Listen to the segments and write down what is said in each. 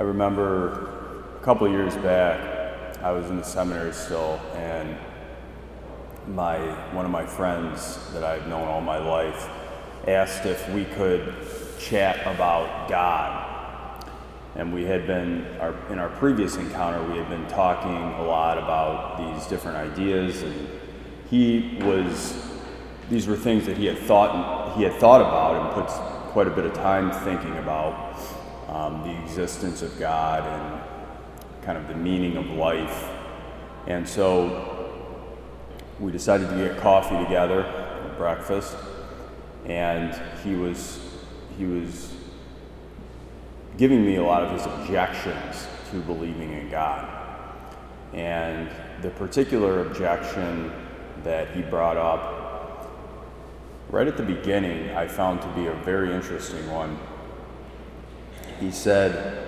I remember a couple years back, I was in the seminary still, and my one of my friends that I've known all my life asked if we could chat about God. And we had been, our, in our previous encounter, we had been talking a lot about these different ideas, and he was, these were things that he had thought, he had thought about and put quite a bit of time thinking about um, the existence of God and kind of the meaning of life. And so we decided to get coffee together, breakfast, and he was he was giving me a lot of his objections to believing in God. And the particular objection that he brought up right at the beginning, I found to be a very interesting one. He said,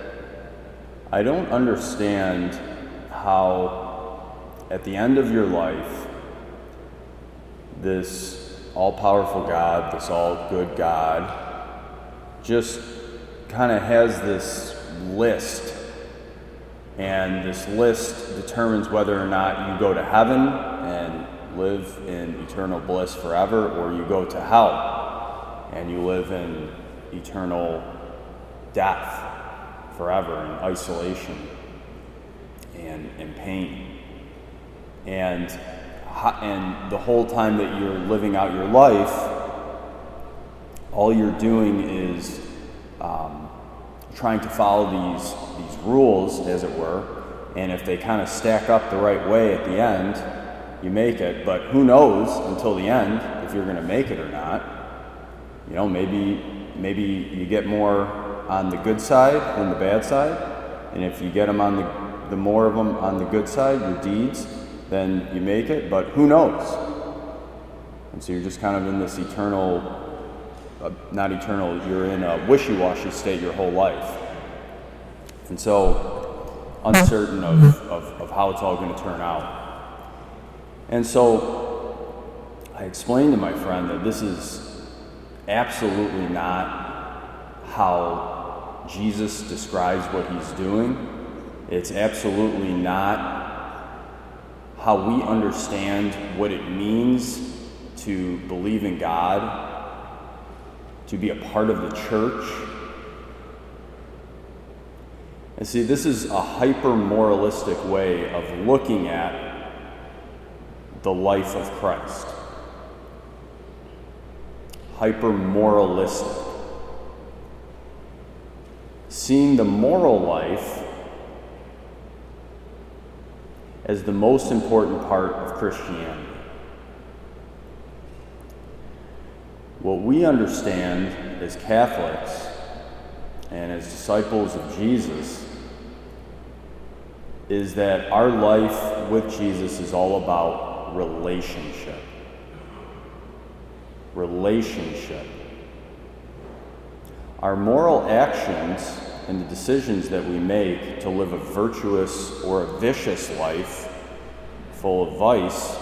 I don't understand how, at the end of your life, this all powerful God, this all good God, just kind of has this list. And this list determines whether or not you go to heaven and live in eternal bliss forever, or you go to hell and you live in eternal death forever in isolation and, and pain. And, and the whole time that you're living out your life, all you're doing is um, trying to follow these, these rules, as it were, and if they kind of stack up the right way at the end, you make it. But who knows until the end if you're going to make it or not? You know, maybe maybe you get more on the good side than the bad side, and if you get them on the the more of them on the good side, your deeds, then you make it. But who knows? And so you're just kind of in this eternal uh, not eternal, you're in a wishy washy state your whole life. And so, uncertain of, of, of how it's all going to turn out. And so, I explained to my friend that this is absolutely not how Jesus describes what he's doing. It's absolutely not how we understand what it means to believe in God to be a part of the church. And see, this is a hyper moralistic way of looking at the life of Christ. Hyper moralistic. Seeing the moral life as the most important part of Christianity. What we understand as Catholics and as disciples of Jesus is that our life with Jesus is all about relationship. Relationship. Our moral actions and the decisions that we make to live a virtuous or a vicious life full of vice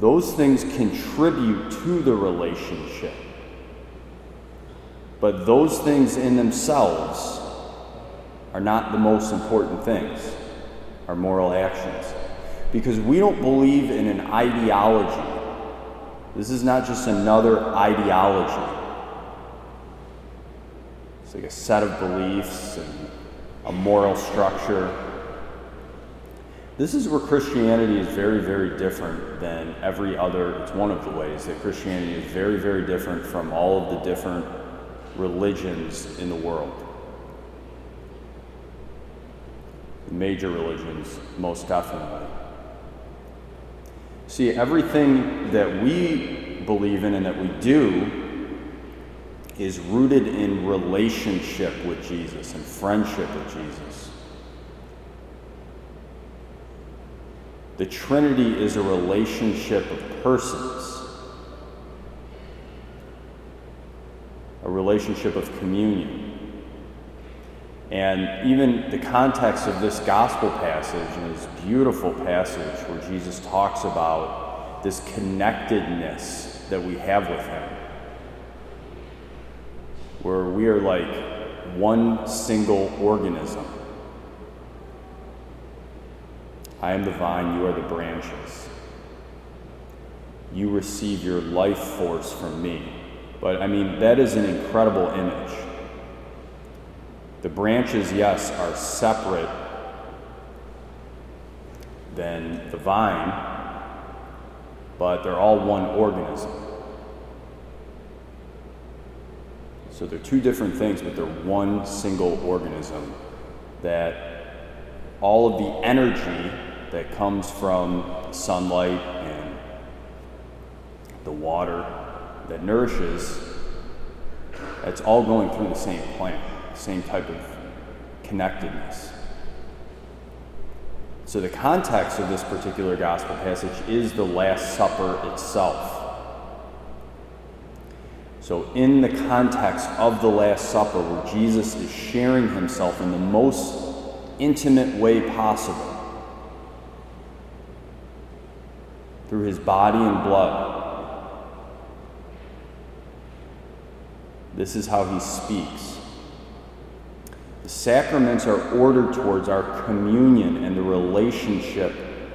those things contribute to the relationship. But those things in themselves are not the most important things, our moral actions. Because we don't believe in an ideology. This is not just another ideology. It's like a set of beliefs and a moral structure. This is where Christianity is very, very different than every other. It's one of the ways that Christianity is very, very different from all of the different religions in the world. Major religions, most definitely. See, everything that we believe in and that we do is rooted in relationship with Jesus and friendship with Jesus. The Trinity is a relationship of persons, a relationship of communion. And even the context of this gospel passage and this beautiful passage where Jesus talks about this connectedness that we have with Him, where we are like one single organism. I am the vine, you are the branches. You receive your life force from me. But I mean, that is an incredible image. The branches, yes, are separate than the vine, but they're all one organism. So they're two different things, but they're one single organism that all of the energy that comes from sunlight and the water that nourishes, it's all going through the same plant, same type of connectedness. So, the context of this particular gospel passage is the Last Supper itself. So, in the context of the Last Supper, where Jesus is sharing himself in the most intimate way possible through his body and blood, this is how he speaks. Sacraments are ordered towards our communion and the relationship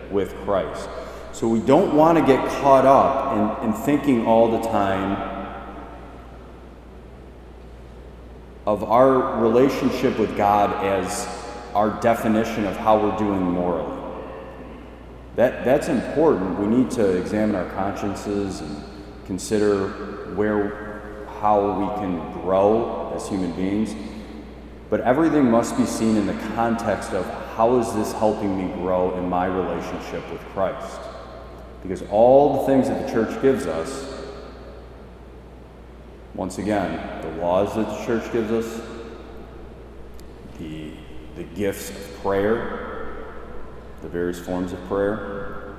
with Christ. So we don't want to get caught up in, in thinking all the time of our relationship with God as our definition of how we're doing morally. That, that's important. We need to examine our consciences and consider where, how we can grow as human beings. But everything must be seen in the context of how is this helping me grow in my relationship with Christ? Because all the things that the church gives us, once again, the laws that the church gives us, the, the gifts of prayer, the various forms of prayer,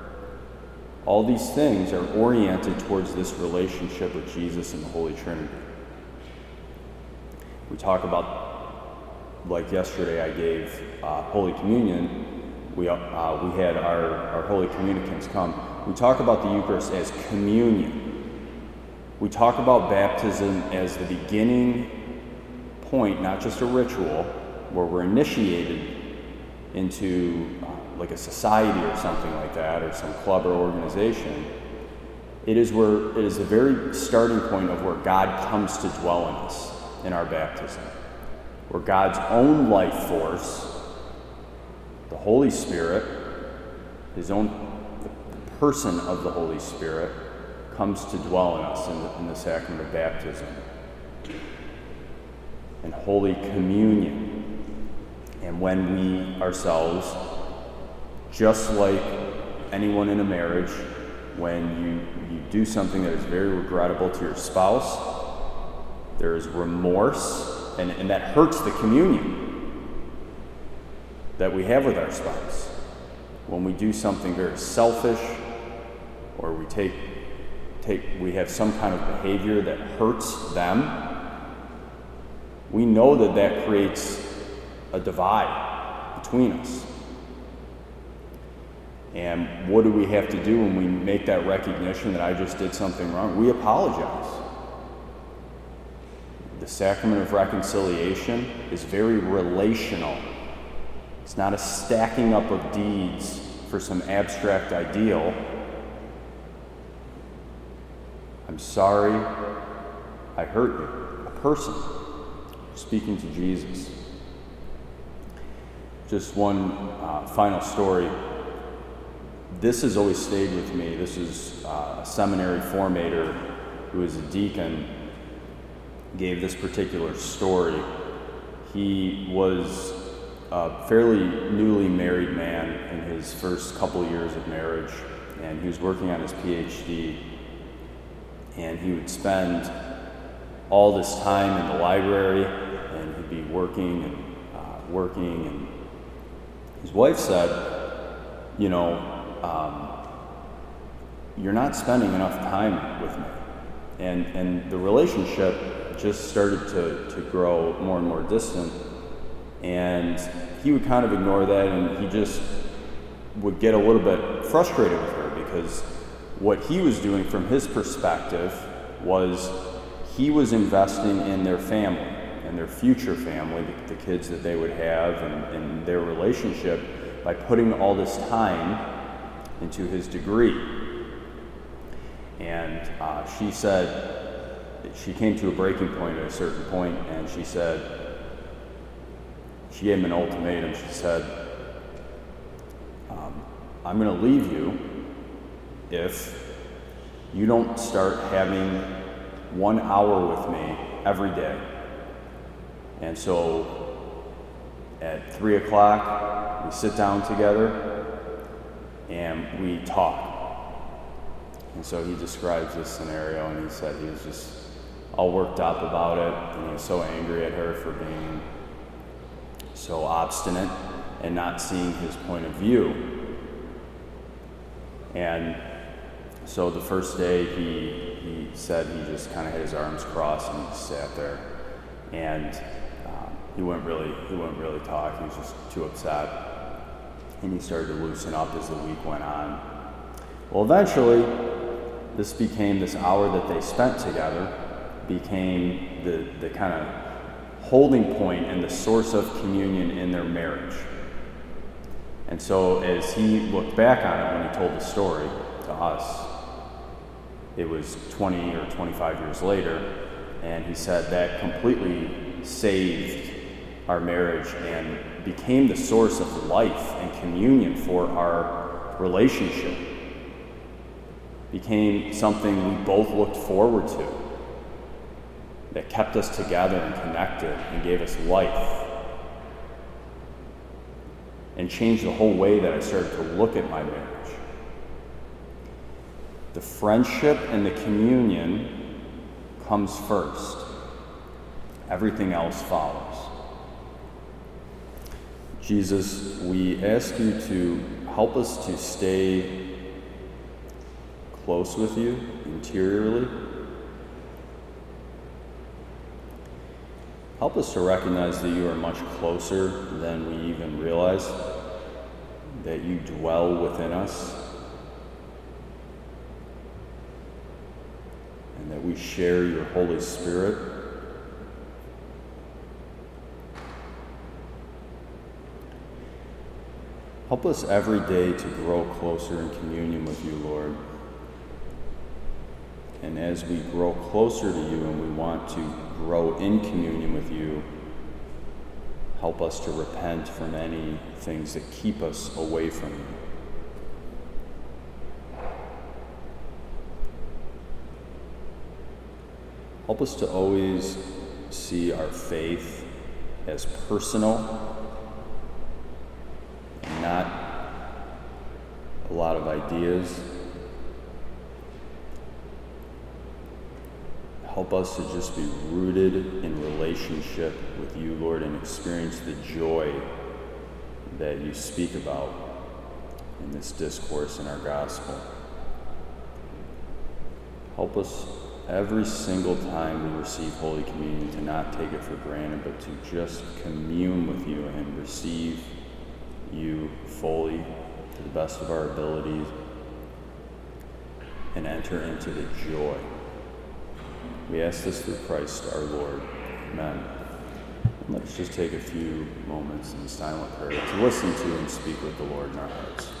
all these things are oriented towards this relationship with Jesus and the Holy Trinity. We talk about like yesterday, I gave uh, Holy Communion. We, uh, we had our, our Holy Communicants come. We talk about the Eucharist as communion. We talk about baptism as the beginning point, not just a ritual, where we're initiated into uh, like a society or something like that, or some club or organization. It is where it is the very starting point of where God comes to dwell in us in our baptism where God's own life force, the Holy Spirit, his own person of the Holy Spirit, comes to dwell in us in the, in the sacrament of baptism and Holy Communion. And when we ourselves, just like anyone in a marriage, when you, you do something that is very regrettable to your spouse, there is remorse and, and that hurts the communion that we have with our spouse. When we do something very selfish, or we take, take we have some kind of behavior that hurts them, we know that that creates a divide between us. And what do we have to do when we make that recognition that I just did something wrong? We apologize. The sacrament of reconciliation is very relational. It's not a stacking up of deeds for some abstract ideal. I'm sorry I hurt you. A person speaking to Jesus. Just one uh, final story. This has always stayed with me. This is uh, a seminary formator who is a deacon gave this particular story. He was a fairly newly married man in his first couple years of marriage, and he was working on his PhD. And he would spend all this time in the library, and he'd be working and uh, working. And his wife said, "You know, um, you're not spending enough time with me." And and the relationship just started to, to grow more and more distant. And he would kind of ignore that and he just would get a little bit frustrated with her because what he was doing from his perspective was he was investing in their family and their future family, the, the kids that they would have, and, and their relationship by putting all this time into his degree. And uh, she said, she came to a breaking point at a certain point, and she said, she gave him an ultimatum. She said, um, I'm going to leave you if you don't start having one hour with me every day. And so at three o'clock, we sit down together and we talk. And so he describes this scenario and he said he was just all worked up about it and he was so angry at her for being so obstinate and not seeing his point of view. And so the first day he, he said he just kind of had his arms crossed and he sat there. And um, he wouldn't really he wouldn't really talk. He was just too upset. And he started to loosen up as the week went on. Well, eventually, this became this hour that they spent together became the, the kind of holding point and the source of communion in their marriage. And so, as he looked back on it when he told the story to us, it was 20 or 25 years later, and he said that completely saved our marriage and became the source of life and communion for our relationship. Became something we both looked forward to that kept us together and connected and gave us life and changed the whole way that I started to look at my marriage. The friendship and the communion comes first. Everything else follows. Jesus, we ask you to help us to stay close with you interiorly. Help us to recognize that you are much closer than we even realize, that you dwell within us and that we share your Holy Spirit. Help us every day to grow closer in communion with you, Lord. And as we grow closer to you and we want to grow in communion with you, help us to repent from any things that keep us away from you. Help us to always see our faith as personal, not a lot of ideas. Help us to just be rooted in relationship with you, Lord, and experience the joy that you speak about in this discourse in our gospel. Help us every single time we receive Holy Communion to not take it for granted, but to just commune with you and receive you fully to the best of our abilities and enter into the joy. We ask this through Christ our Lord. Amen. Let's just take a few moments in silent prayer to listen to and speak with the Lord in our hearts.